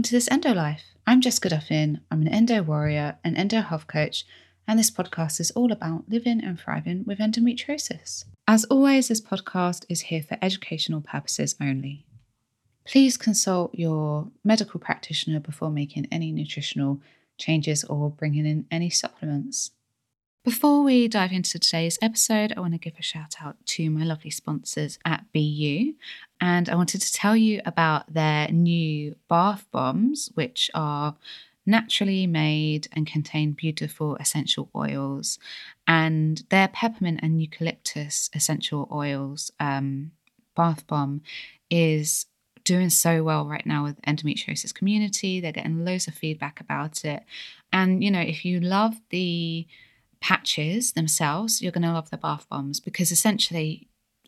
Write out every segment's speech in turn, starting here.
Welcome to this Endo Life. I'm Jessica Duffin. I'm an endo warrior, an endo health coach, and this podcast is all about living and thriving with endometriosis. As always, this podcast is here for educational purposes only. Please consult your medical practitioner before making any nutritional changes or bringing in any supplements. Before we dive into today's episode, I want to give a shout out to my lovely sponsors at BU. And I wanted to tell you about their new bath bombs, which are naturally made and contain beautiful essential oils. And their peppermint and eucalyptus essential oils um, bath bomb is doing so well right now with endometriosis community. They're getting loads of feedback about it. And, you know, if you love the patches themselves, you're going to love the bath bombs because essentially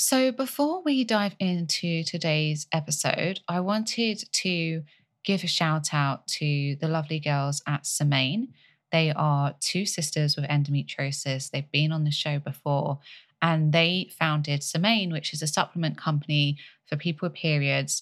So, before we dive into today's episode, I wanted to give a shout out to the lovely girls at Semaine. They are two sisters with endometriosis. They've been on the show before and they founded Semaine, which is a supplement company for people with periods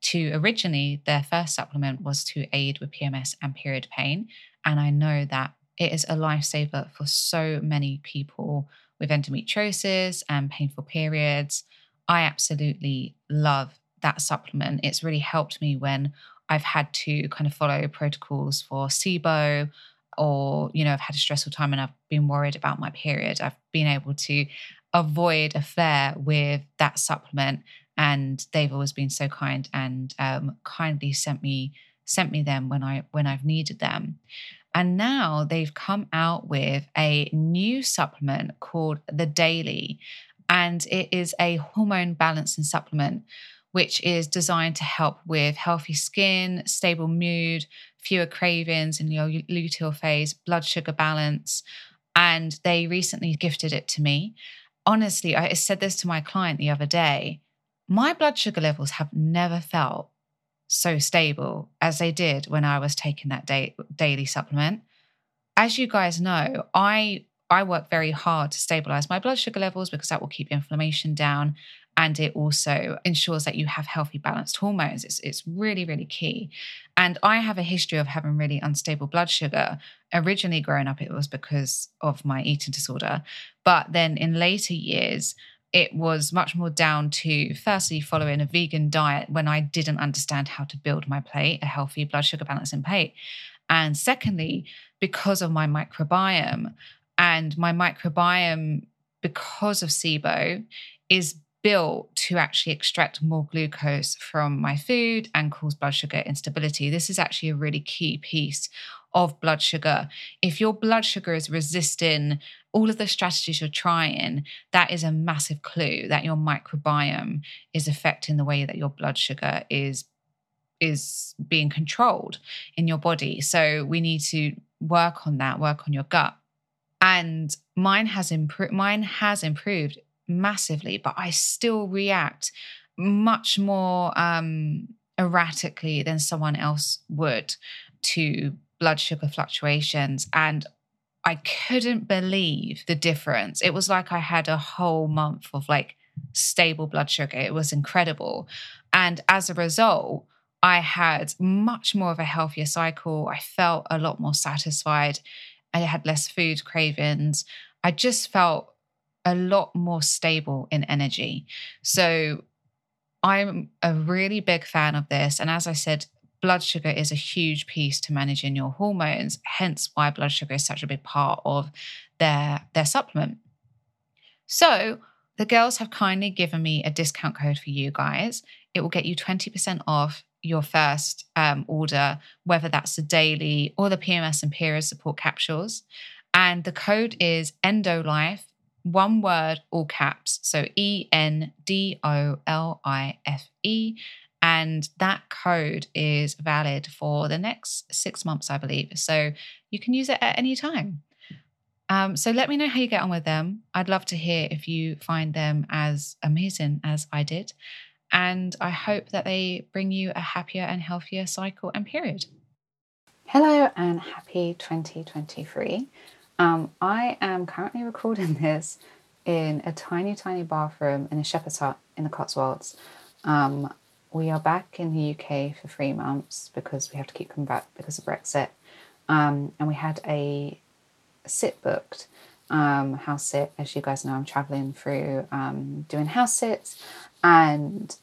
to originally their first supplement was to aid with PMS and period pain. And I know that it is a lifesaver for so many people with endometriosis and painful periods. I absolutely love that supplement. It's really helped me when I've had to kind of follow protocols for SIBO or, you know, I've had a stressful time and I've been worried about my period. I've been able to avoid a flare with that supplement and they've always been so kind and um, kindly sent me sent me them when I when I've needed them. And now they've come out with a new supplement called the Daily, and it is a hormone balancing supplement which is designed to help with healthy skin, stable mood, fewer cravings in your luteal phase, blood sugar balance. And they recently gifted it to me. Honestly, I said this to my client the other day my blood sugar levels have never felt so stable as they did when I was taking that daily supplement. As you guys know, I I work very hard to stabilize my blood sugar levels because that will keep inflammation down and it also ensures that you have healthy balanced hormones. It's, it's really really key. And i have a history of having really unstable blood sugar. Originally growing up it was because of my eating disorder. But then in later years it was much more down to firstly following a vegan diet when I didn't understand how to build my plate, a healthy blood sugar balancing plate. And secondly, because of my microbiome and my microbiome, because of SIBO, is built to actually extract more glucose from my food and cause blood sugar instability. This is actually a really key piece of blood sugar. If your blood sugar is resisting all of the strategies you're trying, that is a massive clue that your microbiome is affecting the way that your blood sugar is is being controlled in your body. So we need to work on that, work on your gut. And mine has improved mine has improved massively, but I still react much more um erratically than someone else would to blood sugar fluctuations. And I couldn't believe the difference. It was like I had a whole month of like stable blood sugar. It was incredible. And as a result, I had much more of a healthier cycle. I felt a lot more satisfied. I had less food cravings. I just felt a lot more stable in energy. So I'm a really big fan of this. And as I said, blood sugar is a huge piece to managing your hormones, hence why blood sugar is such a big part of their, their supplement. So, the girls have kindly given me a discount code for you guys. It will get you 20% off your first um, order, whether that's the daily or the PMS and period support capsules. And the code is ENDOLIFE, one word, all caps. So E N D O L I F E. And that code is valid for the next six months, I believe. So you can use it at any time. Um, so let me know how you get on with them. I'd love to hear if you find them as amazing as I did. And I hope that they bring you a happier and healthier cycle and period. Hello and happy 2023. Um, I am currently recording this in a tiny, tiny bathroom in a shepherd's hut in the Cotswolds. Um, we are back in the UK for three months because we have to keep coming back because of Brexit. Um, and we had a sit booked, um, house sit. As you guys know, I'm traveling through um, doing house sits, and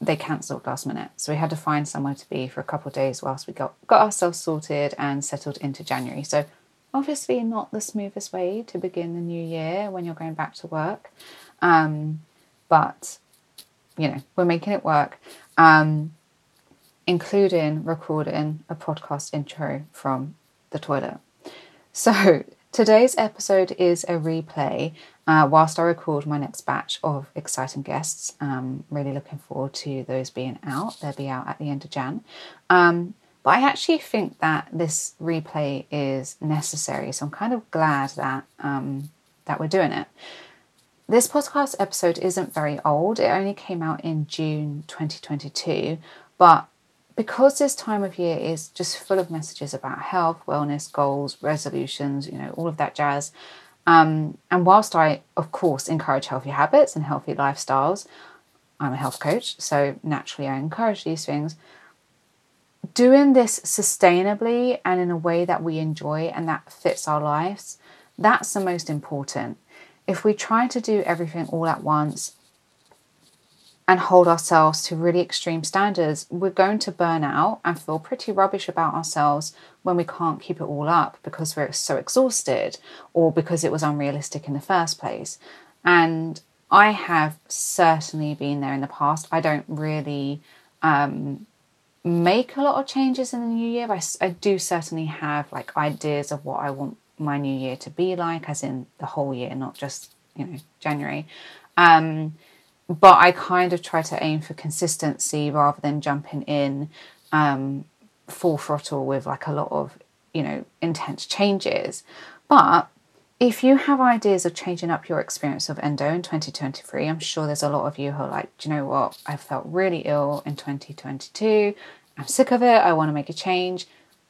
they cancelled last minute. So we had to find somewhere to be for a couple of days whilst we got, got ourselves sorted and settled into January. So obviously not the smoothest way to begin the new year when you're going back to work. Um, but you know, we're making it work um, including recording a podcast intro from the toilet. So, today's episode is a replay uh, whilst I record my next batch of exciting guests. Um, really looking forward to those being out. They'll be out at the end of Jan. Um, but I actually think that this replay is necessary, so I'm kind of glad that um, that we're doing it. This podcast episode isn't very old, it only came out in June 2022, but because this time of year is just full of messages about health, wellness, goals, resolutions, you know, all of that jazz. Um, and whilst I, of course, encourage healthy habits and healthy lifestyles, I'm a health coach, so naturally I encourage these things. Doing this sustainably and in a way that we enjoy and that fits our lives, that's the most important if we try to do everything all at once and hold ourselves to really extreme standards, we're going to burn out and feel pretty rubbish about ourselves when we can't keep it all up because we're so exhausted or because it was unrealistic in the first place. And I have certainly been there in the past. I don't really um, make a lot of changes in the new year. I, I do certainly have like ideas of what I want my new year to be like, as in the whole year, not just, you know, January. Um, but I kind of try to aim for consistency rather than jumping in um, full throttle with like a lot of, you know, intense changes. But if you have ideas of changing up your experience of endo in 2023, I'm sure there's a lot of you who are like, do you know what? I felt really ill in 2022. I'm sick of it. I want to make a change.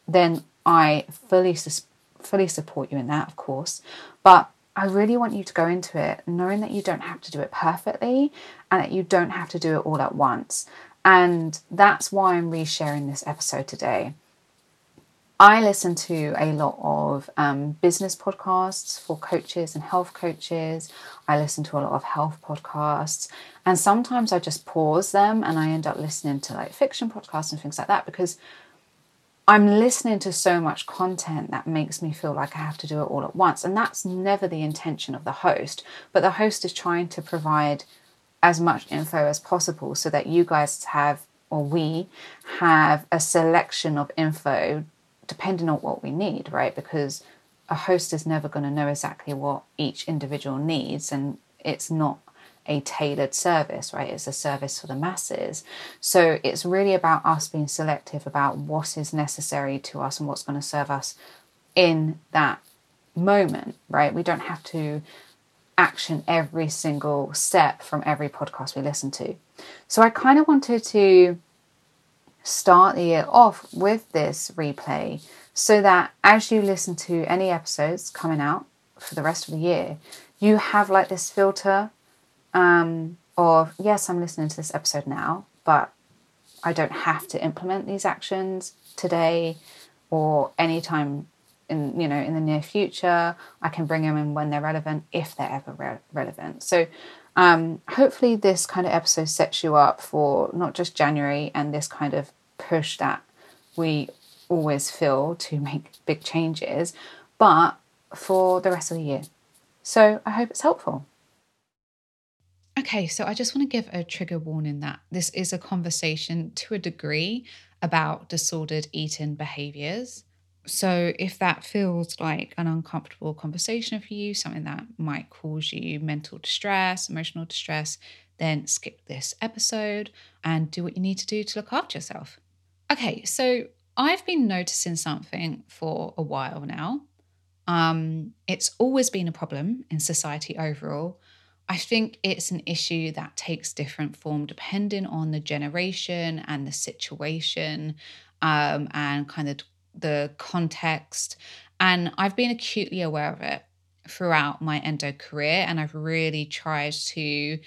Then I fully sus- fully support you in that, of course. But I really want you to go into it knowing that you don't have to do it perfectly and that you don't have to do it all at once. And that's why I'm resharing this episode today. I listen to a lot of um, business podcasts for coaches and health coaches. I listen to a lot of health podcasts. And sometimes I just pause them and I end up listening to like fiction podcasts and things like that because I'm listening to so much content that makes me feel like I have to do it all at once. And that's never the intention of the host. But the host is trying to provide as much info as possible so that you guys have, or we have, a selection of info depending on what we need, right? Because a host is never going to know exactly what each individual needs. And it's not a tailored service, right? It's a service for the masses. So it's really about us being selective about what is necessary to us and what's going to serve us in that moment, right? We don't have to action every single step from every podcast we listen to. So I kind of wanted to start the year off with this replay so that as you listen to any episodes coming out for the rest of the year, you have like this filter um, of yes, I'm listening to this episode now, but I don't have to implement these actions today or anytime in you know in the near future. I can bring them in when they're relevant, if they're ever re- relevant. So um, hopefully, this kind of episode sets you up for not just January and this kind of push that we always feel to make big changes, but for the rest of the year. So I hope it's helpful. Okay, so I just want to give a trigger warning that this is a conversation to a degree about disordered eating behaviors. So, if that feels like an uncomfortable conversation for you, something that might cause you mental distress, emotional distress, then skip this episode and do what you need to do to look after yourself. Okay, so I've been noticing something for a while now. Um, it's always been a problem in society overall. I think it's an issue that takes different form depending on the generation and the situation um, and kind of the context. And I've been acutely aware of it throughout my endo career, and I've really tried to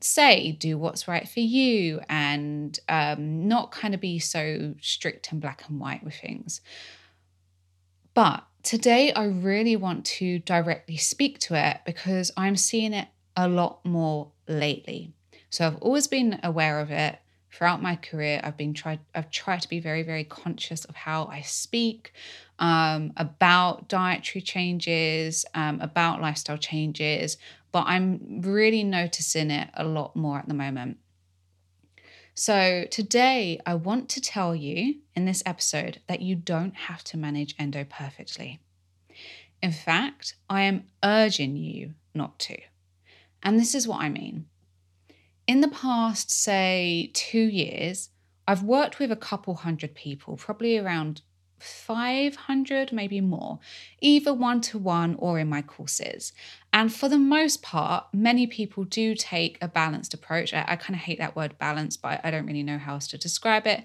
say do what's right for you and um, not kind of be so strict and black and white with things. But today, I really want to directly speak to it because I'm seeing it a lot more lately. So I've always been aware of it throughout my career. I've been tried. I've tried to be very, very conscious of how I speak um, about dietary changes, um, about lifestyle changes. But I'm really noticing it a lot more at the moment. So, today I want to tell you in this episode that you don't have to manage endo perfectly. In fact, I am urging you not to. And this is what I mean. In the past, say, two years, I've worked with a couple hundred people, probably around 500, maybe more, either one to one or in my courses. And for the most part, many people do take a balanced approach. I, I kind of hate that word balance, but I don't really know how else to describe it.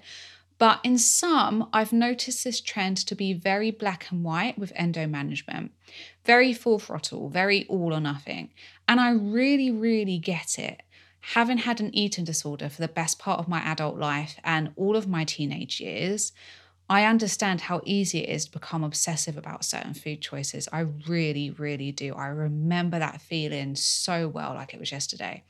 But in some, I've noticed this trend to be very black and white with endo management, very full throttle, very all or nothing. And I really, really get it. Having had an eating disorder for the best part of my adult life and all of my teenage years, I understand how easy it is to become obsessive about certain food choices. I really, really do. I remember that feeling so well, like it was yesterday.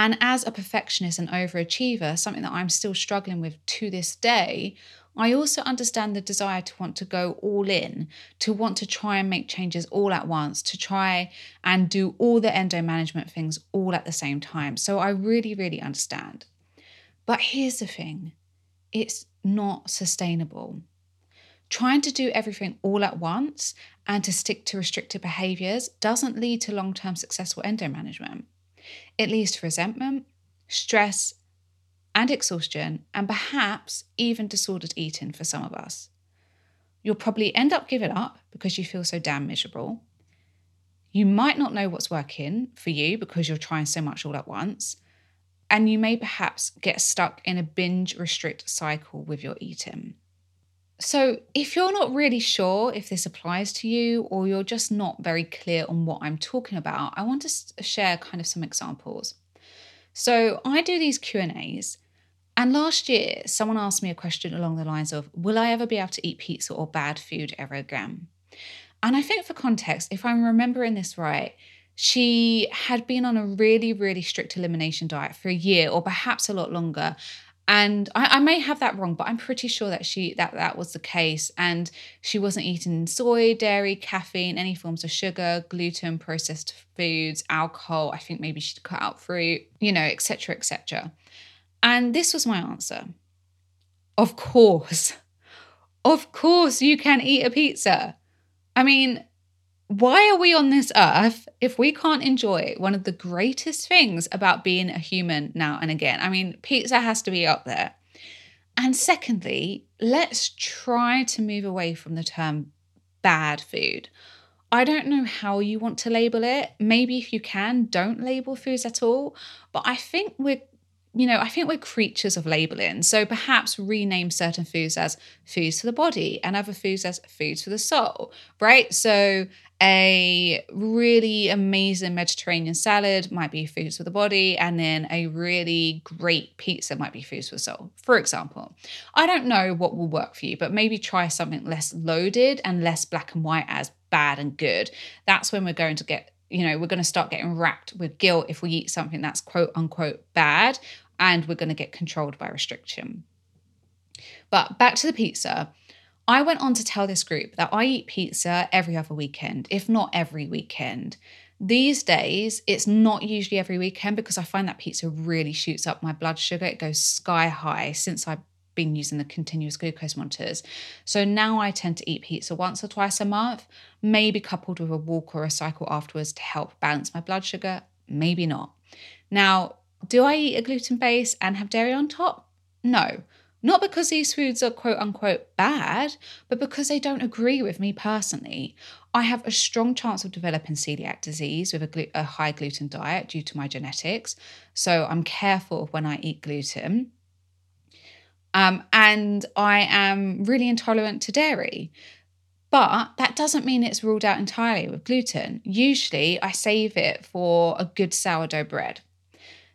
And as a perfectionist and overachiever, something that I'm still struggling with to this day, I also understand the desire to want to go all in, to want to try and make changes all at once, to try and do all the endo management things all at the same time. So I really, really understand. But here's the thing it's not sustainable. Trying to do everything all at once and to stick to restricted behaviors doesn't lead to long term successful endo management. It leads to resentment, stress, and exhaustion, and perhaps even disordered eating for some of us. You'll probably end up giving up because you feel so damn miserable. You might not know what's working for you because you're trying so much all at once. And you may perhaps get stuck in a binge restrict cycle with your eating. So, if you're not really sure if this applies to you or you're just not very clear on what I'm talking about, I want to share kind of some examples. So, I do these Q&As and last year someone asked me a question along the lines of will I ever be able to eat pizza or bad food ever again? And I think for context, if I'm remembering this right, she had been on a really, really strict elimination diet for a year or perhaps a lot longer and I, I, may have that wrong but i'm pretty sure that she that that was the case. And she wasn't eating soy dairy caffeine any forms of sugar gluten processed foods alcohol. I think maybe she'd cut out fruit you know etc etc and this was my answer. Of course. Of course you can eat a pizza. I mean why are we on this earth if we can't enjoy one of the greatest things about being a human now and again? I mean, pizza has to be up there. And secondly, let's try to move away from the term bad food. I don't know how you want to label it. Maybe if you can, don't label foods at all. But I think we're you know, I think we're creatures of labeling. So perhaps rename certain foods as foods for the body and other foods as foods for the soul, right? So a really amazing Mediterranean salad might be foods for the body, and then a really great pizza might be foods for the soul, for example. I don't know what will work for you, but maybe try something less loaded and less black and white as bad and good. That's when we're going to get you know, we're going to start getting racked with guilt if we eat something that's quote unquote bad, and we're going to get controlled by restriction. But back to the pizza. I went on to tell this group that I eat pizza every other weekend, if not every weekend. These days, it's not usually every weekend because I find that pizza really shoots up my blood sugar. It goes sky high since I've been using the continuous glucose monitors. So now I tend to eat pizza once or twice a month, maybe coupled with a walk or a cycle afterwards to help balance my blood sugar, maybe not. Now, do I eat a gluten base and have dairy on top? No. Not because these foods are quote unquote bad, but because they don't agree with me personally. I have a strong chance of developing celiac disease with a, glu- a high gluten diet due to my genetics. So I'm careful of when I eat gluten. Um, and I am really intolerant to dairy. But that doesn't mean it's ruled out entirely with gluten. Usually, I save it for a good sourdough bread.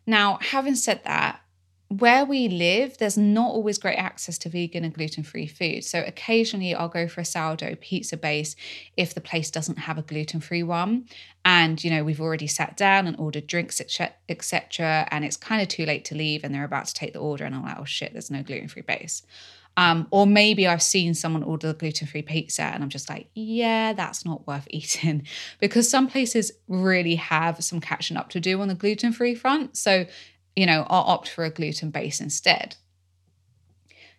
Now, having said that, where we live, there's not always great access to vegan and gluten free food. So occasionally I'll go for a sourdough pizza base if the place doesn't have a gluten free one. And, you know, we've already sat down and ordered drinks, etc. And it's kind of too late to leave and they're about to take the order. And I'm like, oh shit, there's no gluten free base. Um, or maybe I've seen someone order the gluten free pizza and I'm just like, yeah, that's not worth eating because some places really have some catching up to do on the gluten free front. So you know, I'll opt for a gluten base instead.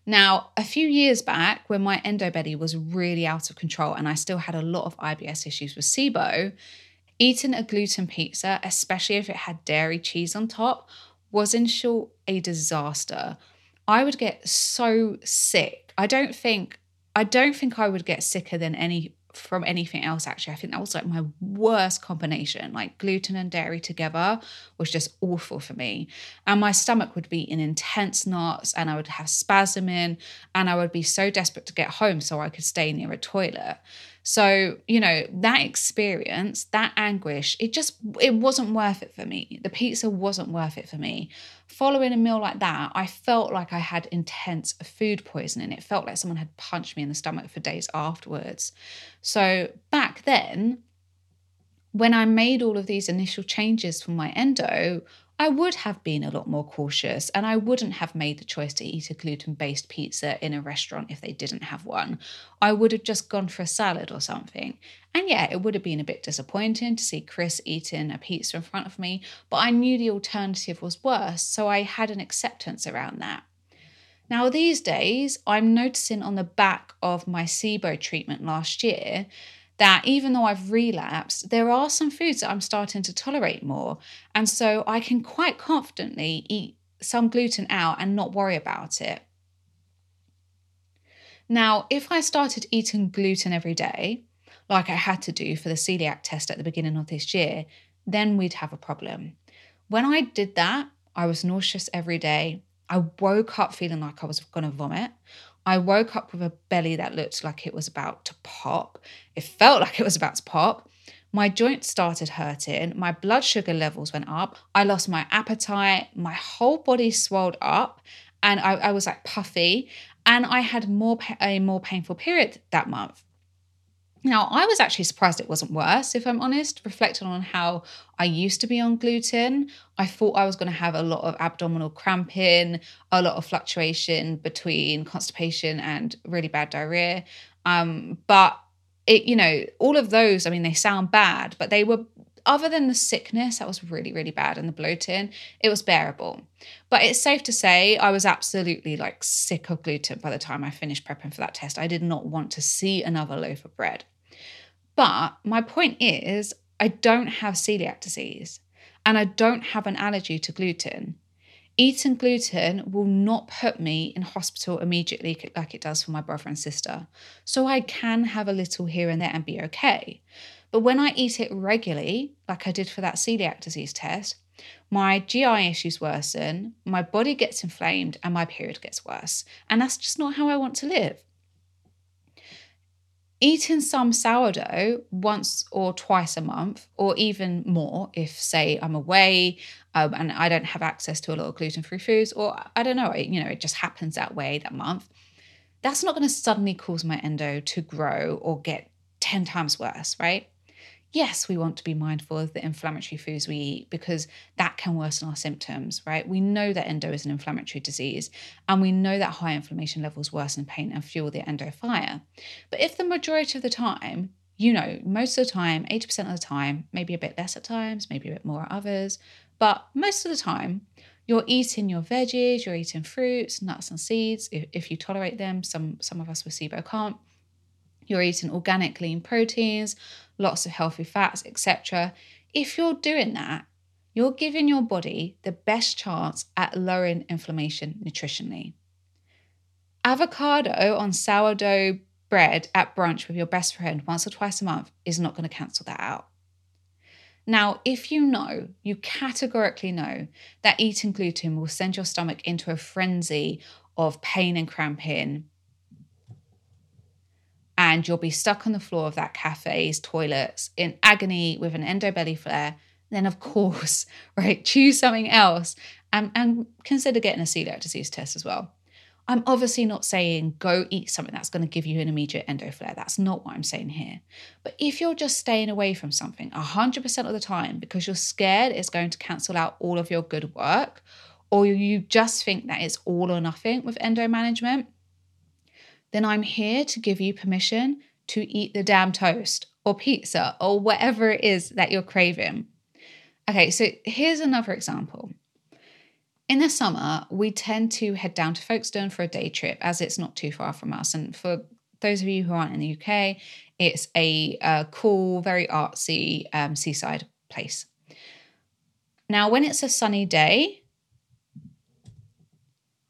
Now, a few years back, when my endo belly was really out of control and I still had a lot of IBS issues with SIBO, eating a gluten pizza, especially if it had dairy cheese on top, was in short a disaster. I would get so sick. I don't think I don't think I would get sicker than any from anything else actually. I think that was like my worst combination. Like gluten and dairy together was just awful for me. And my stomach would be in intense knots and I would have spasming and I would be so desperate to get home so I could stay near a toilet. So, you know, that experience, that anguish, it just it wasn't worth it for me. The pizza wasn't worth it for me. Following a meal like that, I felt like I had intense food poisoning. It felt like someone had punched me in the stomach for days afterwards. So, back then, when I made all of these initial changes for my endo, I would have been a lot more cautious and I wouldn't have made the choice to eat a gluten based pizza in a restaurant if they didn't have one. I would have just gone for a salad or something. And yeah, it would have been a bit disappointing to see Chris eating a pizza in front of me, but I knew the alternative was worse, so I had an acceptance around that. Now, these days, I'm noticing on the back of my SIBO treatment last year that even though I've relapsed, there are some foods that I'm starting to tolerate more. And so I can quite confidently eat some gluten out and not worry about it. Now, if I started eating gluten every day, like I had to do for the celiac test at the beginning of this year, then we'd have a problem. When I did that, I was nauseous every day. I woke up feeling like I was going to vomit. I woke up with a belly that looked like it was about to pop. It felt like it was about to pop. My joints started hurting. My blood sugar levels went up. I lost my appetite. My whole body swelled up and I, I was like puffy. And I had more a more painful period that month. Now, I was actually surprised it wasn't worse, if I'm honest, reflecting on how I used to be on gluten. I thought I was going to have a lot of abdominal cramping, a lot of fluctuation between constipation and really bad diarrhea. Um, but it, you know, all of those, I mean, they sound bad, but they were other than the sickness that was really really bad and the bloating it was bearable but it's safe to say i was absolutely like sick of gluten by the time i finished prepping for that test i did not want to see another loaf of bread but my point is i don't have celiac disease and i don't have an allergy to gluten Eating gluten will not put me in hospital immediately like it does for my brother and sister. So I can have a little here and there and be okay. But when I eat it regularly, like I did for that celiac disease test, my GI issues worsen, my body gets inflamed, and my period gets worse. And that's just not how I want to live. Eating some sourdough once or twice a month, or even more, if, say, I'm away um, and I don't have access to a lot of gluten free foods, or I don't know, you know, it just happens that way that month, that's not going to suddenly cause my endo to grow or get 10 times worse, right? Yes, we want to be mindful of the inflammatory foods we eat because that can worsen our symptoms, right? We know that endo is an inflammatory disease, and we know that high inflammation levels worsen pain and fuel the endo fire. But if the majority of the time, you know, most of the time, 80% of the time, maybe a bit less at times, maybe a bit more at others, but most of the time, you're eating your veggies, you're eating fruits, nuts, and seeds if, if you tolerate them. Some some of us with SIBO can't. You're eating organic lean proteins, lots of healthy fats, etc. If you're doing that, you're giving your body the best chance at lowering inflammation nutritionally. Avocado on sourdough bread at brunch with your best friend once or twice a month is not going to cancel that out. Now, if you know, you categorically know that eating gluten will send your stomach into a frenzy of pain and cramping, and you'll be stuck on the floor of that cafe's toilets in agony with an endo belly flare, then of course, right, choose something else and, and consider getting a celiac disease test as well. I'm obviously not saying go eat something that's going to give you an immediate endo flare. That's not what I'm saying here. But if you're just staying away from something 100% of the time because you're scared it's going to cancel out all of your good work, or you just think that it's all or nothing with endo management, then I'm here to give you permission to eat the damn toast or pizza or whatever it is that you're craving. Okay, so here's another example. In the summer, we tend to head down to Folkestone for a day trip as it's not too far from us. And for those of you who aren't in the UK, it's a, cool, very artsy um, seaside place. Now, when it's a sunny day,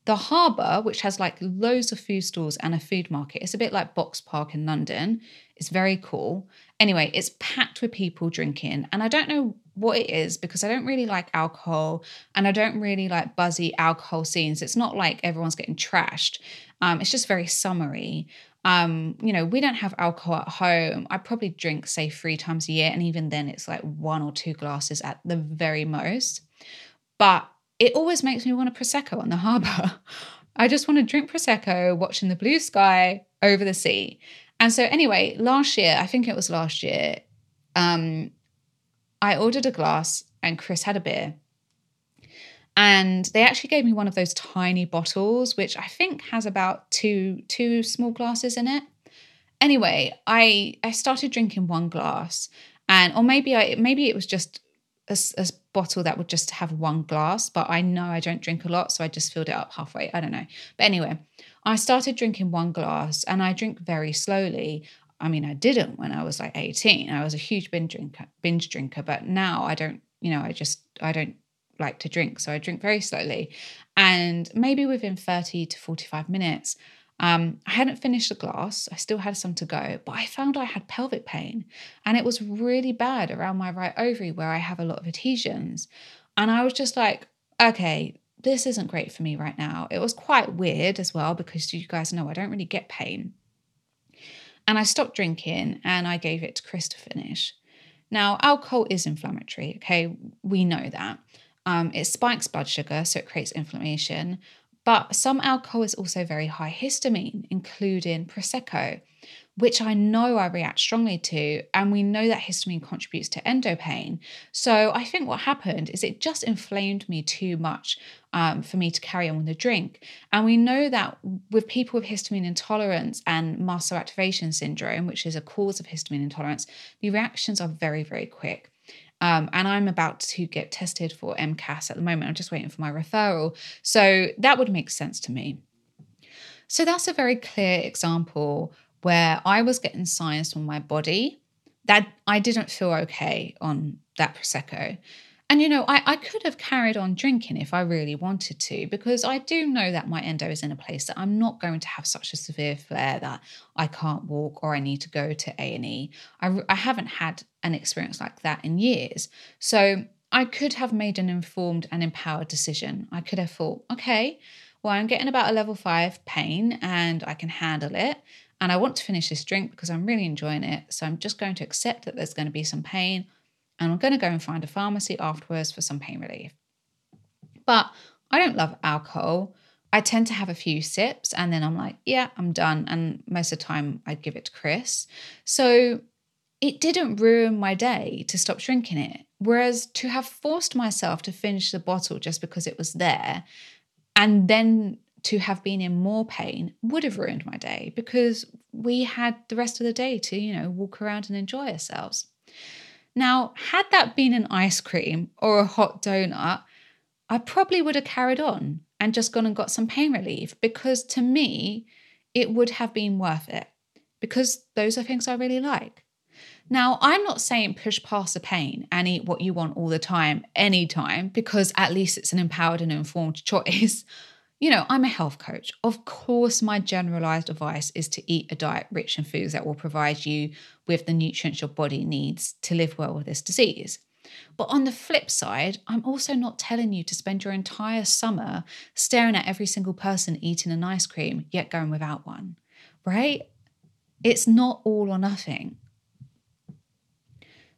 the harbour, which has like loads of food stalls and a food market, it's a bit like Box Park in London. It's very cool. Anyway, it's packed with people drinking. And I don't know what it is because I don't really like alcohol and I don't really like buzzy alcohol scenes. It's not like everyone's getting trashed. Um, it's just very summery. Um, you know, we don't have alcohol at home. I probably drink, say, three times a year. And even then, it's like one or two glasses at the very most. But it always makes me want a Prosecco on the harbour. I just want to drink Prosecco, watching the blue sky over the sea. And so, anyway, last year, I think it was last year, um, I ordered a glass and Chris had a beer. And they actually gave me one of those tiny bottles, which I think has about two two small glasses in it. Anyway, I I started drinking one glass, and or maybe I maybe it was just a, a, bottle that would just have one glass, but I know I don't drink a lot, so I just filled it up halfway. I don't know. But anyway, I started drinking one glass and I drink very slowly. I mean, I didn't when I was like 18. I was a huge binge drinker, binge drinker, but now I don't, you know, I just I don't like to drink, so I drink very slowly. And maybe within 30 to 45 minutes, um, I hadn't finished the glass. I still had some to go, but I found I had pelvic pain and it was really bad around my right ovary where I have a lot of adhesions. And I was just like, okay, this isn't great for me right now. It was quite weird as well because you guys know I don't really get pain. And I stopped drinking and I gave it to Chris to finish. Now, alcohol is inflammatory, okay? We know that. Um, it spikes blood sugar, so it creates inflammation. But some alcohol is also very high histamine, including Prosecco which I know I react strongly to. And we know that histamine contributes to endo pain. So I think what happened is it just inflamed me too much um, for me to carry on with the drink. And we know that with people with histamine intolerance and mast cell activation syndrome, which is a cause of histamine intolerance, the reactions are very, very quick. Um, and I'm about to get tested for MCAS at the moment. I'm just waiting for my referral. So that would make sense to me. So that's a very clear example where I was getting signs from my body that I didn't feel okay on that Prosecco. And you know, I, I could have carried on drinking if I really wanted to, because I do know that my endo is in a place that I'm not going to have such a severe flare that I can't walk or I need to go to A&E. I, I haven't had an experience like that in years. So I could have made an informed and empowered decision. I could have thought, okay, well, I'm getting about a level five pain and I can handle it and I want to finish this drink because I'm really enjoying it. So I'm just going to accept that there's going to be some pain and I'm going to go and find a pharmacy afterwards for some pain relief. But I don't love alcohol. I tend to have a few sips and then I'm like, yeah, I'm done. And most of the time I'd give it to Chris. So it didn't ruin my day to stop drinking it. Whereas to have forced myself to finish the bottle just because it was there and then to have been in more pain would have ruined my day because we had the rest of the day to, you know, walk around and enjoy ourselves. Now, had that been an ice cream or a hot donut, I probably would have carried on and just gone and got some pain relief because to me, it would have been worth it because those are things I really like. Now, I'm not saying push past the pain and eat what you want all the time, anytime, because at least it's an empowered and informed choice. You know, I'm a health coach. Of course, my generalized advice is to eat a diet rich in foods that will provide you with the nutrients your body needs to live well with this disease. But on the flip side, I'm also not telling you to spend your entire summer staring at every single person eating an ice cream, yet going without one, right? It's not all or nothing.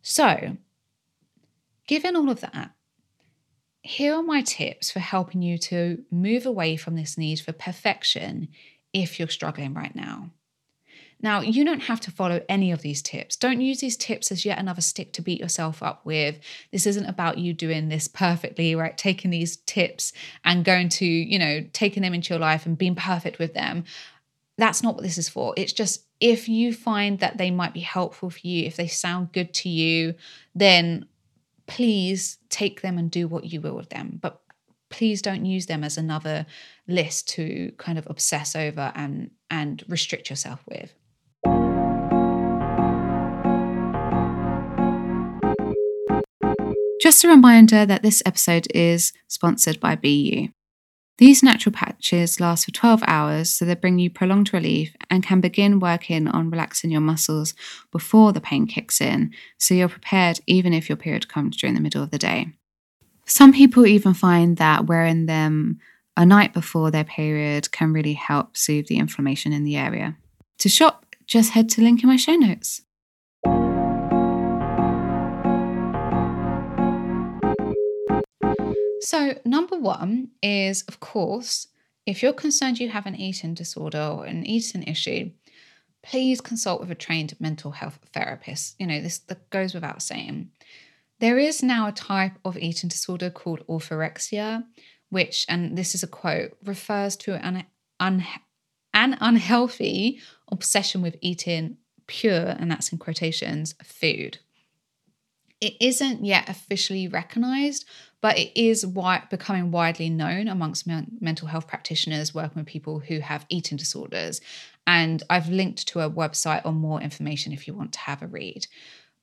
So, given all of that, here are my tips for helping you to move away from this need for perfection if you're struggling right now. Now, you don't have to follow any of these tips. Don't use these tips as yet another stick to beat yourself up with. This isn't about you doing this perfectly, right? Taking these tips and going to, you know, taking them into your life and being perfect with them. That's not what this is for. It's just if you find that they might be helpful for you, if they sound good to you, then please take them and do what you will with them. But please don't use them as another list to kind of obsess over and and restrict yourself with. Just a reminder that this episode is sponsored by BU. These natural patches last for 12 hours, so they bring you prolonged relief and can begin working on relaxing your muscles before the pain kicks in, so you're prepared even if your period comes during the middle of the day. Some people even find that wearing them a night before their period can really help soothe the inflammation in the area. To shop, just head to link in my show notes. So, number one is, of course, if you're concerned you have an eating disorder or an eating issue, please consult with a trained mental health therapist. You know, this goes without saying. There is now a type of eating disorder called orthorexia, which, and this is a quote, refers to an, un, an unhealthy obsession with eating pure, and that's in quotations, food. It isn't yet officially recognized, but it is wide, becoming widely known amongst men, mental health practitioners working with people who have eating disorders. And I've linked to a website on more information if you want to have a read.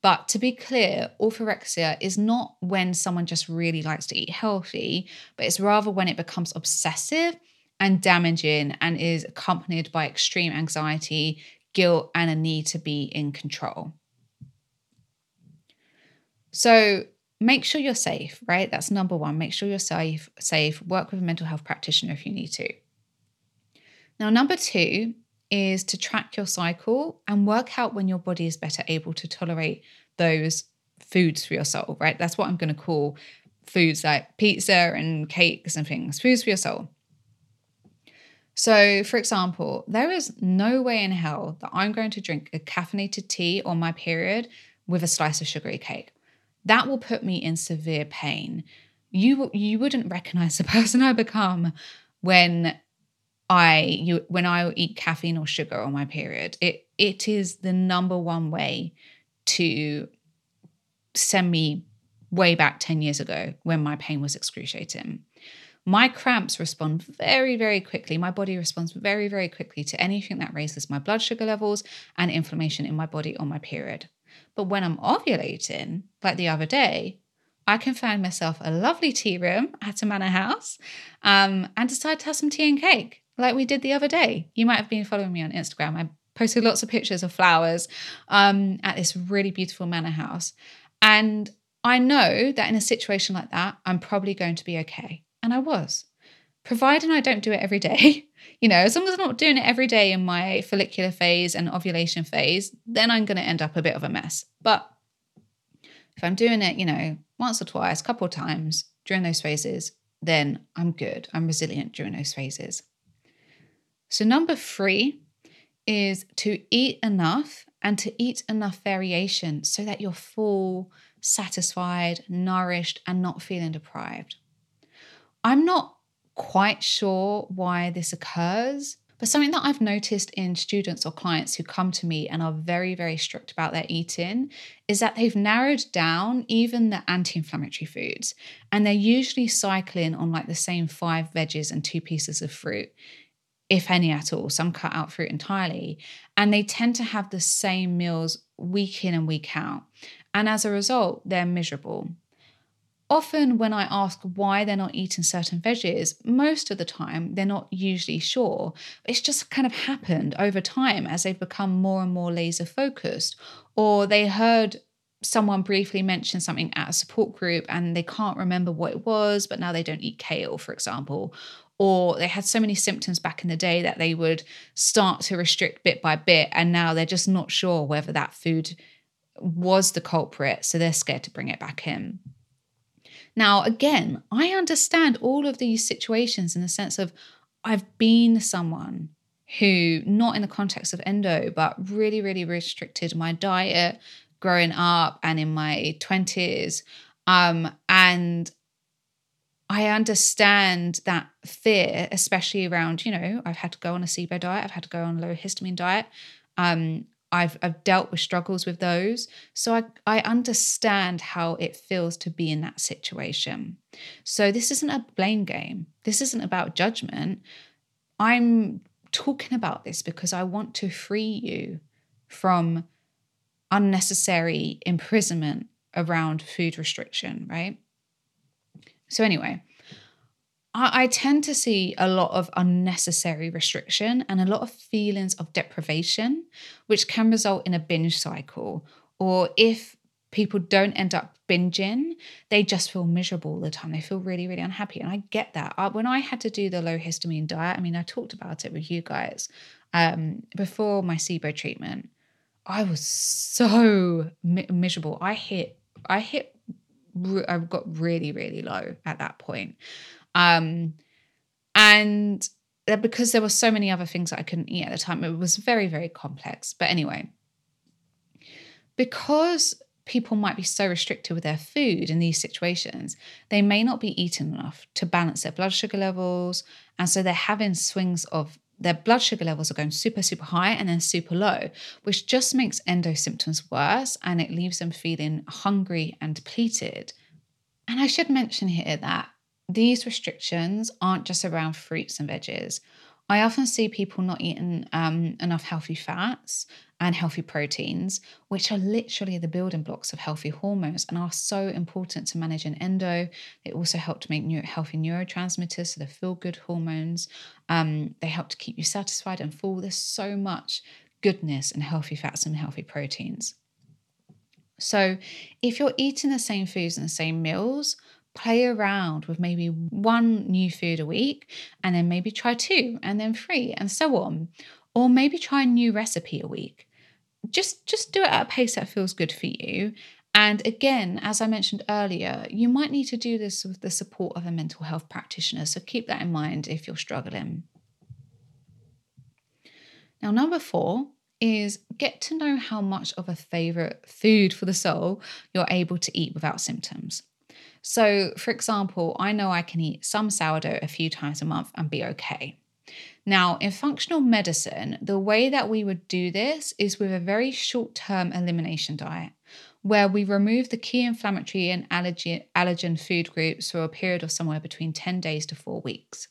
But to be clear, orthorexia is not when someone just really likes to eat healthy, but it's rather when it becomes obsessive and damaging and is accompanied by extreme anxiety, guilt, and a need to be in control. So, make sure you're safe, right? That's number one. Make sure you're safe, safe. Work with a mental health practitioner if you need to. Now, number two is to track your cycle and work out when your body is better able to tolerate those foods for your soul, right? That's what I'm going to call foods like pizza and cakes and things, foods for your soul. So, for example, there is no way in hell that I'm going to drink a caffeinated tea on my period with a slice of sugary cake that will put me in severe pain. You you wouldn't recognize the person I become when I you when I eat caffeine or sugar on my period. It it is the number one way to send me way back 10 years ago when my pain was excruciating. My cramps respond very, very quickly. My body responds very, very quickly to anything that raises my blood sugar levels and inflammation in my body on my period. But when I'm ovulating, like the other day, I can find myself a lovely tea room at a manor house um, and decide to have some tea and cake, like we did the other day. You might have been following me on Instagram. I posted lots of pictures of flowers um, at this really beautiful manor house. And I know that in a situation like that, I'm probably going to be okay. And I was providing I don't do it every day, you know, as long as I'm not doing it every day in my follicular phase and ovulation phase, then I'm going to end up a bit of a mess. But if I'm doing it, you know, once or twice, a couple of times during those phases, then I'm good. I'm resilient during those phases. So, number three is to eat enough and to eat enough variation so that you're full, satisfied, nourished, and not feeling deprived. I'm not quite sure why this occurs, but something that I've noticed in students or clients who come to me and are very, very strict about their eating is that they've narrowed down even the anti inflammatory foods. And they're usually cycling on like the same five veggies and two pieces of fruit, if any at all. Some cut out fruit entirely. And they tend to have the same meals week in and week out. And as a result, they're miserable often when I ask why they're not eating certain veggies, most of the time they're not usually sure. It's just kind of happened over time as they've become more and more laser focused, or they heard someone briefly mention something at a support group and they can't remember what it was, but now they don't eat kale, for example. Or they had so many symptoms back in the day that they would start to restrict bit by bit, and now they're just not sure whether that food was the culprit, so they're scared to bring it back in. Now, again, I understand all of these situations in the sense of I've been someone who, not in the context of endo, but really, really restricted my diet growing up and in my 20s. Um, and I understand that fear, especially around, you know, I've had to go on a SIBO diet, I've had to go on a low histamine diet. Um, I've I've dealt with struggles with those. So I, I understand how it feels to be in that situation. So this isn't a blame game. This isn't about judgment. I'm talking about this because I want to free you from unnecessary imprisonment around food restriction, right? So anyway, I, I tend to see a lot of unnecessary restriction and a lot of feelings of deprivation, which can result in a binge cycle. Or if people don't end up binging, they just feel miserable all the time. They feel really, really unhappy. And I get that. I, when I had to do the low histamine diet, I mean, I talked about it with you guys um, before my SIBO treatment. I was so mi- miserable. I hit, I hit, I got really, really low at that point. Um, and because there were so many other things that I couldn't eat at the time, it was very, very complex. But anyway, because people might be so restricted with their food in these situations, they may not be eating enough to balance their blood sugar levels. And so they're having swings of their blood sugar levels are going super, super high and then super low, which just makes endo symptoms worse and it leaves them feeling hungry and depleted. And I should mention here that these restrictions aren't just around fruits and veggies. I often see people not eating um, enough healthy fats and healthy proteins, which are literally the building blocks of healthy hormones and are so important to manage an endo. They also help to make new, healthy neurotransmitters, so the feel good hormones. Um, they help to keep you satisfied and full. There's so much goodness in healthy fats and healthy proteins. So, if you're eating the same foods and the same meals, play around with maybe one new food a week and then maybe try two and then three and so on. Or maybe try a new recipe a week. Just just do it at a pace that feels good for you. And again as i mentioned earlier you might need to do this with the support of a mental health practitioner. So keep that in mind if you're struggling. Now number 4 is get to know how much of a favorite food for the soul you're able to eat without symptoms so, for example, I know I can eat some sourdough a few times a month and be okay. Now, in functional medicine, the way that we would do this is with a very short term elimination diet, where we remove the key inflammatory and allergy, allergen food groups for a period of somewhere between 10 days to four weeks.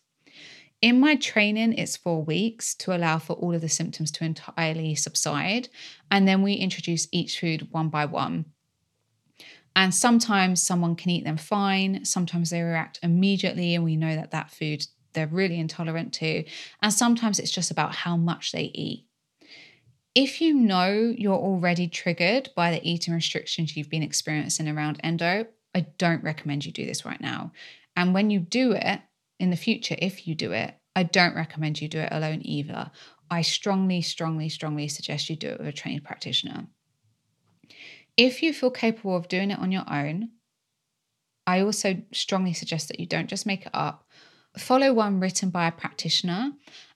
In my training, it's four weeks to allow for all of the symptoms to entirely subside. And then we introduce each food one by one and sometimes someone can eat them fine, sometimes they react immediately, and we know that that food they're really intolerant to. And sometimes it's just about how much they eat. If you know you're already triggered by the eating restrictions you've been experiencing around endo, I don't recommend you do this right now. And when you do it in the future, if you do it, I don't recommend you do it alone either. I strongly, strongly, strongly suggest you do it with a trained practitioner. If you feel capable of doing it on your own, I also strongly suggest that you don't just make it up. Follow one written by a practitioner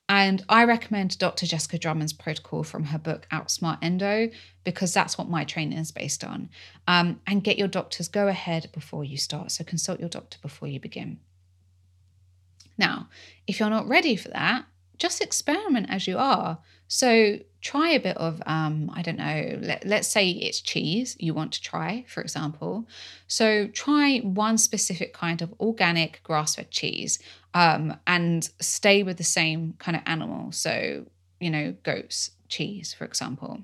And I recommend Dr. Jessica Drummond's protocol from her book Outsmart Endo because that's what my training is based on. Um, and get your doctors go ahead before you start. So consult your doctor before you begin. Now, if you're not ready for that, just experiment as you are. So try a bit of, um, I don't know, let, let's say it's cheese you want to try, for example. So try one specific kind of organic grass fed cheese um, and stay with the same kind of animal. So, you know, goats, cheese, for example.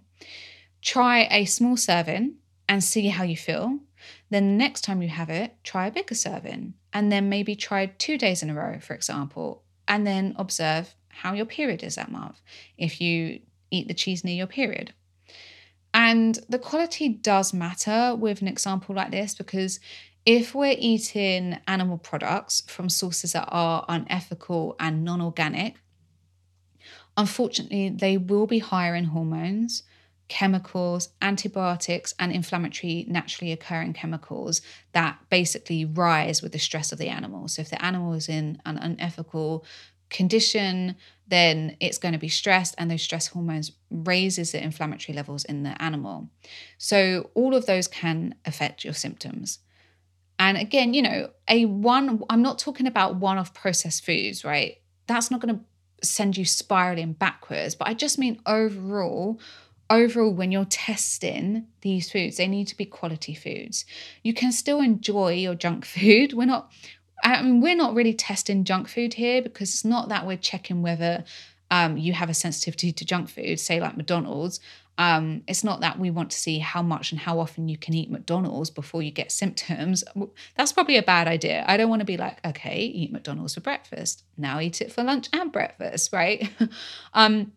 Try a small serving and see how you feel. Then the next time you have it, try a bigger serving and then maybe try two days in a row, for example, and then observe how your period is that month if you eat the cheese near your period. And the quality does matter with an example like this because if we're eating animal products from sources that are unethical and non organic, unfortunately, they will be higher in hormones, chemicals, antibiotics, and inflammatory naturally occurring chemicals that basically rise with the stress of the animal. So, if the animal is in an unethical condition, then it's going to be stressed, and those stress hormones raises the inflammatory levels in the animal. So all of those can affect your symptoms. And again, you know, a one, I'm not talking about one off processed foods, right? That's not going to send you spiraling backwards. But I just mean overall, overall, when you're testing these foods, they need to be quality foods. You can still enjoy your junk food. We're not, I mean, we're not really testing junk food here because it's not that we're checking whether um, you have a sensitivity to junk food, say like McDonald's. Um, it's not that we want to see how much and how often you can eat McDonald's before you get symptoms. That's probably a bad idea. I don't want to be like, okay, eat McDonald's for breakfast. Now eat it for lunch and breakfast, right? um,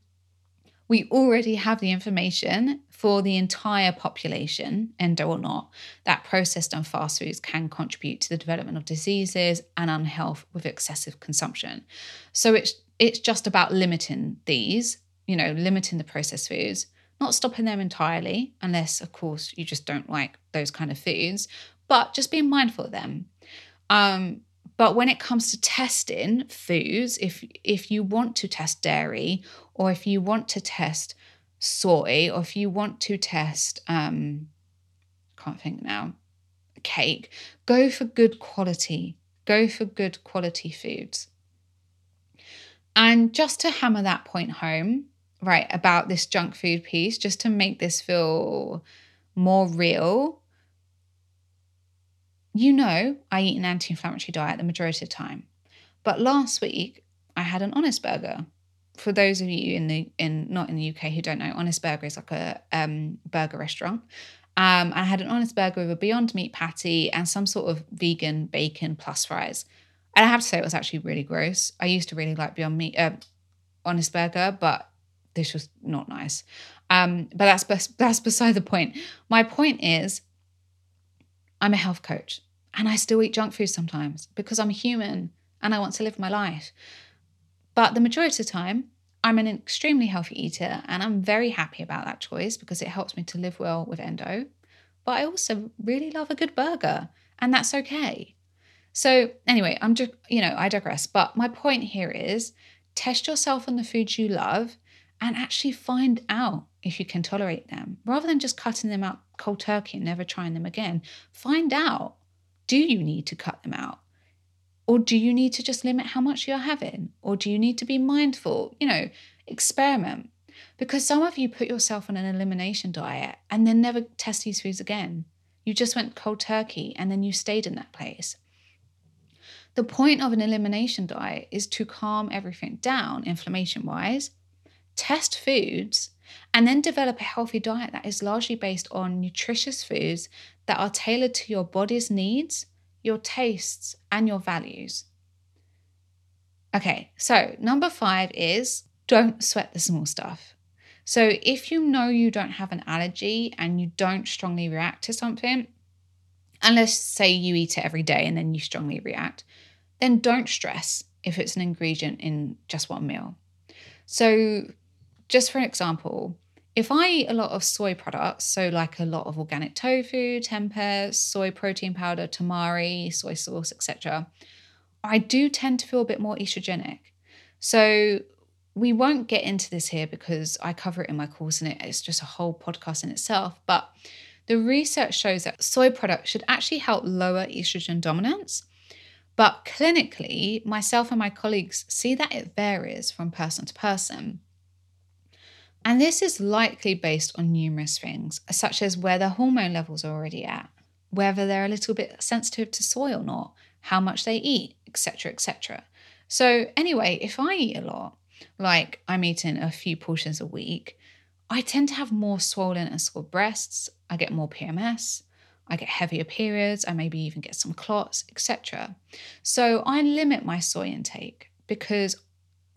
we already have the information for the entire population, endo or not, that processed and fast foods can contribute to the development of diseases and unhealth with excessive consumption. So it's it's just about limiting these, you know, limiting the processed foods, not stopping them entirely, unless of course you just don't like those kind of foods, but just being mindful of them. Um, but when it comes to testing foods, if if you want to test dairy or if you want to test soy or if you want to test um can't think now cake, go for good quality. Go for good quality foods. And just to hammer that point home, right, about this junk food piece, just to make this feel more real, you know, I eat an anti inflammatory diet the majority of the time. But last week, I had an Honest Burger. For those of you in the in not in the UK who don't know, Honest Burger is like a um, burger restaurant. Um, I had an Honest Burger with a Beyond Meat patty and some sort of vegan bacon plus fries. And I have to say, it was actually really gross. I used to really like Beyond Meat, uh, Honest Burger, but this was not nice. Um, but that's that's beside the point. My point is, I'm a health coach. And I still eat junk food sometimes because I'm human and I want to live my life. But the majority of the time, I'm an extremely healthy eater and I'm very happy about that choice because it helps me to live well with endo. But I also really love a good burger and that's okay. So, anyway, I'm just, you know, I digress. But my point here is test yourself on the foods you love and actually find out if you can tolerate them rather than just cutting them out cold turkey and never trying them again. Find out do you need to cut them out? Or do you need to just limit how much you're having? Or do you need to be mindful? You know, experiment. Because some of you put yourself on an elimination diet and then never test these foods again. You just went cold turkey and then you stayed in that place. The point of an elimination diet is to calm everything down inflammation wise, test foods, and then develop a healthy diet that is largely based on nutritious foods that are tailored to your body's needs, your tastes, and your values. Okay, so number five is don't sweat the small stuff. So if you know you don't have an allergy and you don't strongly react to something, unless, say you eat it every day and then you strongly react, then don't stress if it's an ingredient in just one meal. So, just for an example, if I eat a lot of soy products, so like a lot of organic tofu, tempeh, soy protein powder, tamari, soy sauce, etc., I do tend to feel a bit more estrogenic. So we won't get into this here because I cover it in my course and it's just a whole podcast in itself. But the research shows that soy products should actually help lower estrogen dominance. But clinically, myself and my colleagues see that it varies from person to person. And this is likely based on numerous things, such as where the hormone levels are already at, whether they're a little bit sensitive to soy or not, how much they eat, etc., etc. So, anyway, if I eat a lot, like I'm eating a few portions a week, I tend to have more swollen and sore breasts. I get more PMS. I get heavier periods. I maybe even get some clots, etc. So I limit my soy intake because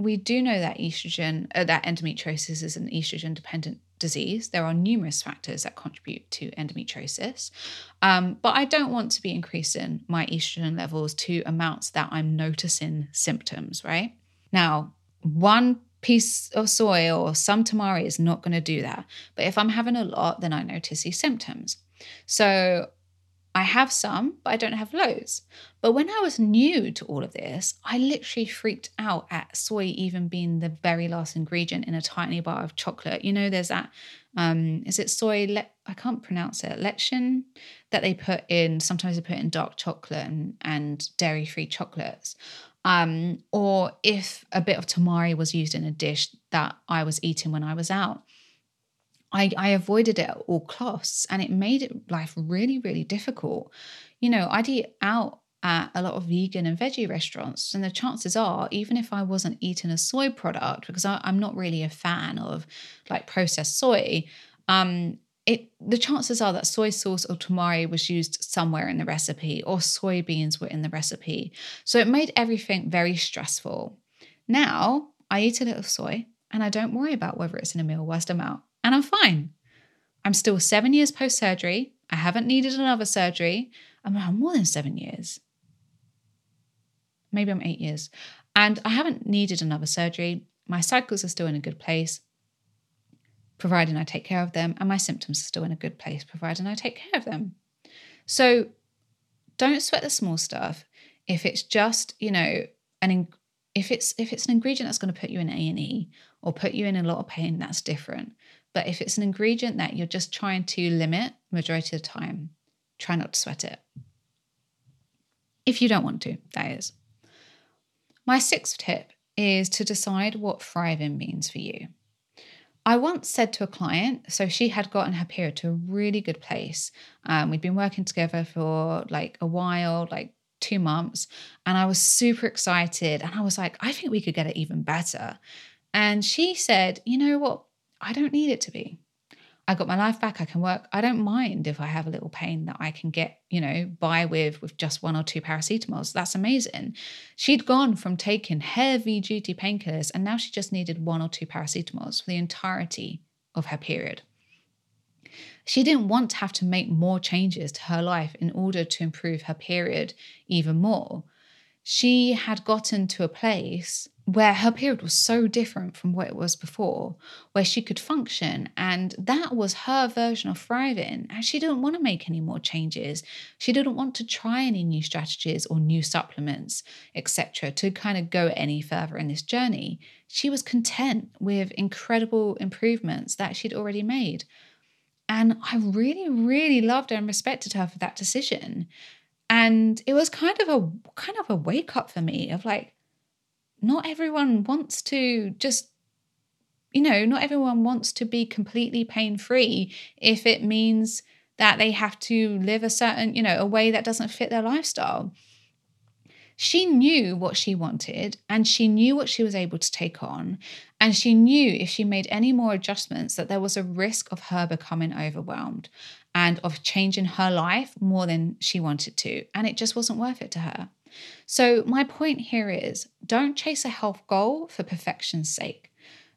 we do know that estrogen, uh, that endometriosis is an estrogen dependent disease. There are numerous factors that contribute to endometriosis. Um, but I don't want to be increasing my estrogen levels to amounts that I'm noticing symptoms, right? Now, one piece of soy or some tamari is not going to do that. But if I'm having a lot, then I notice these symptoms. So I have some, but I don't have loads. But when I was new to all of this, I literally freaked out at soy even being the very last ingredient in a tiny bar of chocolate. You know, there's that, um, is it soy? Le- I can't pronounce it. Lectin that they put in, sometimes they put in dark chocolate and, and dairy free chocolates. Um, or if a bit of tamari was used in a dish that I was eating when I was out. I, I avoided it at all costs and it made life really, really difficult. You know, I'd eat out at a lot of vegan and veggie restaurants, and the chances are, even if I wasn't eating a soy product, because I, am not really a fan of like processed soy, um, it the chances are that soy sauce or tamari was used somewhere in the recipe, or soybeans were in the recipe. So it made everything very stressful. Now I eat a little soy, and I don't worry about whether it's in a meal whilst I'm out and I'm fine. I'm still seven years post surgery. I haven't needed another surgery. I'm more than seven years. Maybe I'm eight years. And I haven't needed another surgery. My cycles are still in a good place, providing I take care of them. And my symptoms are still in a good place, providing I take care of them. So don't sweat the small stuff. If it's just, you know, an if it's if it's an ingredient that's going to put you in A&E or put you in a lot of pain, that's different. But if it's an ingredient that you're just trying to limit majority of the time, try not to sweat it. If you don't want to, that is. My sixth tip is to decide what thriving means for you. I once said to a client, so she had gotten her period to a really good place. Um, we'd been working together for like a while, like two months, and I was super excited. And I was like, I think we could get it even better. And she said, You know what? I don't need it to be. I got my life back. I can work. I don't mind if I have a little pain that I can get, you know, by with with just one or two paracetamols. That's amazing. She'd gone from taking heavy duty painkillers and now she just needed one or two paracetamols for the entirety of her period. She didn't want to have to make more changes to her life in order to improve her period even more. She had gotten to a place where her period was so different from what it was before, where she could function. And that was her version of thriving. And she didn't want to make any more changes. She didn't want to try any new strategies or new supplements, etc., to kind of go any further in this journey. She was content with incredible improvements that she'd already made. And I really, really loved and respected her for that decision. And it was kind of a kind of a wake up for me of like, not everyone wants to just you know, not everyone wants to be completely pain free if it means that they have to live a certain, you know, a way that doesn't fit their lifestyle. She knew what she wanted and she knew what she was able to take on. And she knew if she made any more adjustments that there was a risk of her becoming overwhelmed and of changing her life more than she wanted to. And it just wasn't worth it to her. So, my point here is don't chase a health goal for perfection's sake.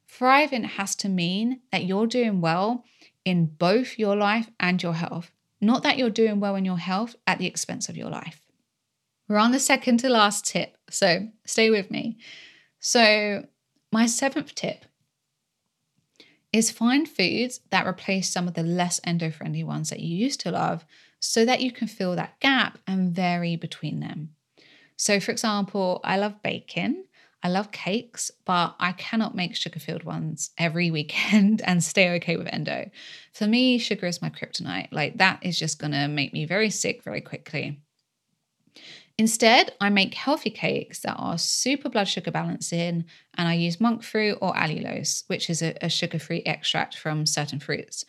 Thriving has to mean that you're doing well in both your life and your health, not that you're doing well in your health at the expense of your life. We're on the second to last tip, so stay with me. So, my seventh tip is find foods that replace some of the less endo friendly ones that you used to love so that you can fill that gap and vary between them. So, for example, I love bacon. I love cakes, but I cannot make sugar filled ones every weekend and stay okay with endo. For me, sugar is my kryptonite. Like that is just to make me very sick very quickly. Instead, I make healthy cakes that are super blood sugar balancing, and I use monk fruit or allulose, which is a, a sugar free extract from certain fruits.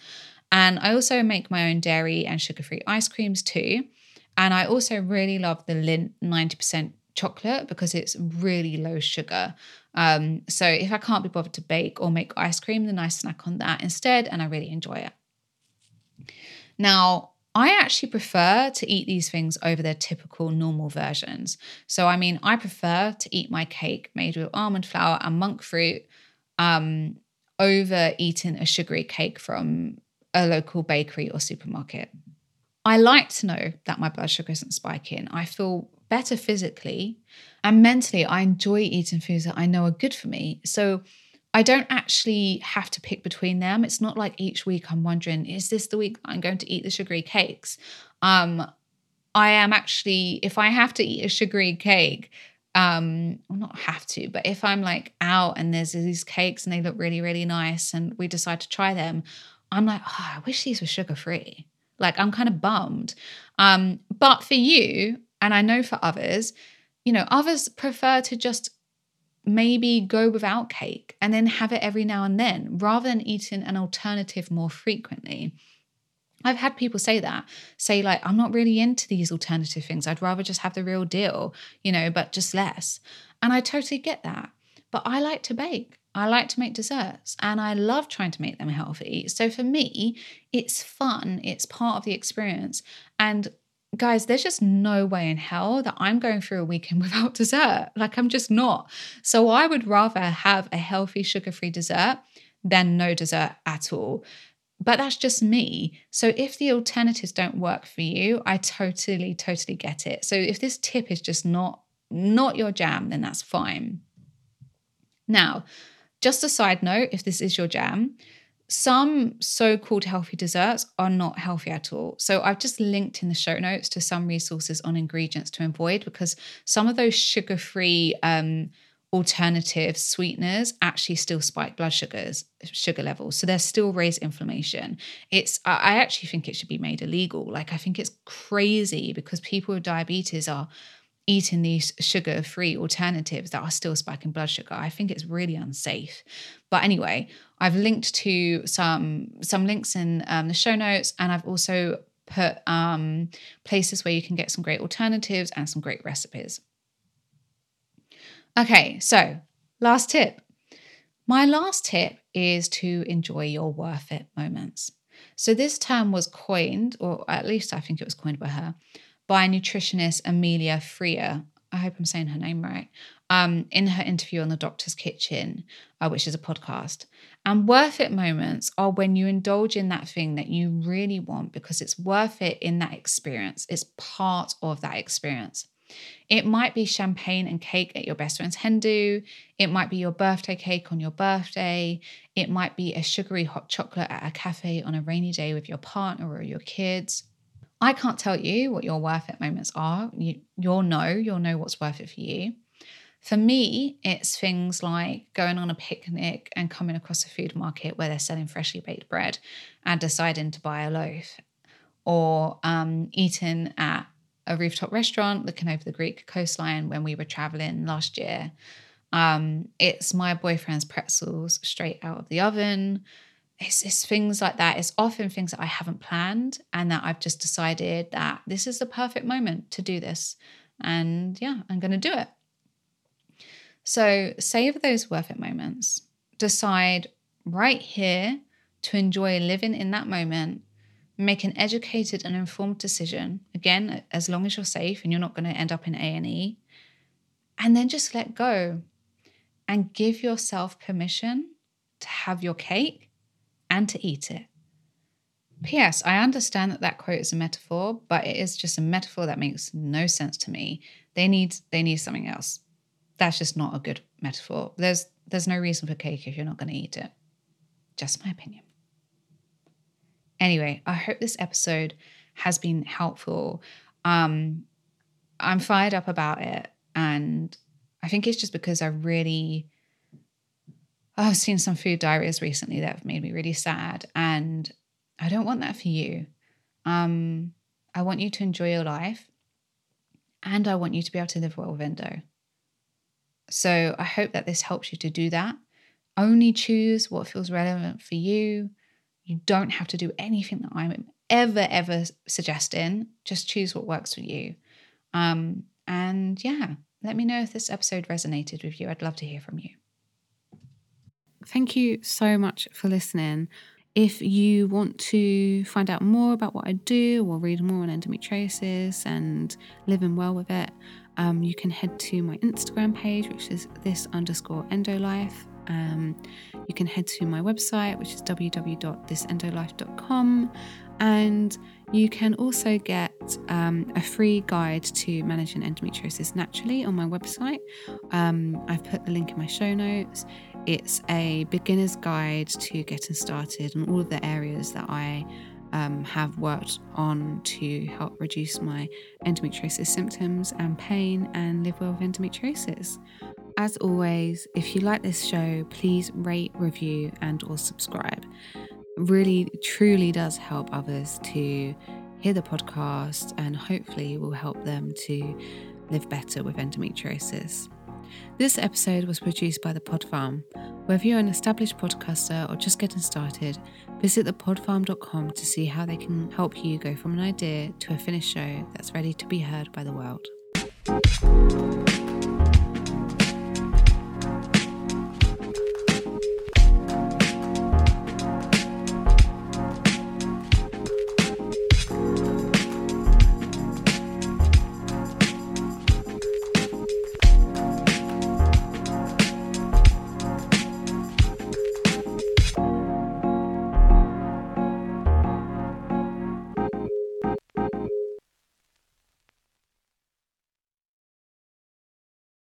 And I also make my own dairy and sugar free ice creams too. And I also really love the Lindt 90% chocolate because it's really low sugar. Um, so if I can't be bothered to bake or make ice cream, then I snack on that instead, and I really enjoy it. Now, I actually prefer to eat these things over their typical normal versions. So, I mean, I prefer to eat my cake made with almond flour and monk fruit um, over eating a sugary cake from a local bakery or supermarket. I like to know that my blood sugar isn't spiking. I feel better physically and mentally. I enjoy eating foods that I know are good for me. So I don't actually have to pick between them. It's not like each week I'm wondering, is this the week I'm going to eat the sugary cakes? Um, I am actually, if I have to eat a sugary cake, um, well, not have to, but if I'm like out and there's these cakes and they look really, really nice and we decide to try them, I'm like, oh, I wish these were sugar free. Like I'm kind of bummed. Um, but for you, and I know for others, you know, others prefer to just maybe go without cake and then have it every now and then rather than eating an alternative more frequently. I've had people say that, say, like, I'm not really into these alternative things. I'd rather just have the real deal, you know, but just less. And I totally get that. But I like to bake. I like to make desserts and I love trying to make them healthy. So for me, it's fun, it's part of the experience. And guys, there's just no way in hell that I'm going through a weekend without dessert. Like, I'm just not. So, I would rather have a healthy, sugar free dessert than no dessert at all. But that's just me. So, if the alternatives don't work for you, I totally, totally get it. So, if this tip is just not not your jam, then that's fine. Now, just a side note if this is your jam, some so called healthy desserts are not healthy at all. So I've just linked in the show notes to some resources on ingredients to avoid because some of those sugar free um, alternative sweeteners actually still spike blood sugars sugar levels. So they still raise inflammation. It's i actually think it should be made illegal. Like i think it's crazy because people with diabetes are eating these sugar free alternatives that are still spiking blood sugar. I think it's really unsafe. But anyway, I've linked to some some links in um, the show notes, and I've also put um, places where you can get some great alternatives and some great recipes. Okay, so last tip. My last tip is to enjoy your worth it moments. So, this term was coined, or at least I think it was coined by her, by nutritionist Amelia Freer. I hope I'm saying her name right. Um, in her interview on the Doctor's Kitchen, uh, which is a podcast. And worth it moments are when you indulge in that thing that you really want because it's worth it in that experience. It's part of that experience. It might be champagne and cake at your best friend's hen do. It might be your birthday cake on your birthday. It might be a sugary hot chocolate at a cafe on a rainy day with your partner or your kids. I can't tell you what your worth it moments are. You, you'll know, you'll know what's worth it for you. For me, it's things like going on a picnic and coming across a food market where they're selling freshly baked bread and deciding to buy a loaf, or um, eating at a rooftop restaurant looking over the Greek coastline when we were traveling last year. Um, it's my boyfriend's pretzels straight out of the oven it's, it's things like that. It's often things that I haven't planned and that I've just decided that this is the perfect moment to do this. And yeah, I'm going to do it. So save those worth it moments. Decide right here to enjoy living in that moment. Make an educated and informed decision. Again, as long as you're safe and you're not going to end up in A&E. And then just let go and give yourself permission to have your cake and to eat it. P.S. I understand that that quote is a metaphor, but it is just a metaphor that makes no sense to me. They need they need something else. That's just not a good metaphor. There's there's no reason for cake if you're not going to eat it. Just my opinion. Anyway, I hope this episode has been helpful. Um, I'm fired up about it, and I think it's just because I really I've seen some food diaries recently that have made me really sad. And I don't want that for you. Um, I want you to enjoy your life and I want you to be able to live well with endo. So I hope that this helps you to do that. Only choose what feels relevant for you. You don't have to do anything that I'm ever, ever suggesting. Just choose what works for you. Um, and yeah, let me know if this episode resonated with you. I'd love to hear from you. Thank you so much for listening. If you want to find out more about what I do or read more on endometriosis and living well with it, um, you can head to my Instagram page, which is this underscore endolife. Um, you can head to my website, which is www.thisendolife.com. And you can also get um, a free guide to managing endometriosis naturally on my website. Um, I've put the link in my show notes. It's a beginner's guide to getting started on all of the areas that I um, have worked on to help reduce my endometriosis symptoms and pain and live well with endometriosis. As always, if you like this show, please rate, review, and or subscribe. really, truly does help others to hear the podcast and hopefully will help them to live better with endometriosis. This episode was produced by The Pod Farm. Whether you're an established podcaster or just getting started, visit thepodfarm.com to see how they can help you go from an idea to a finished show that's ready to be heard by the world.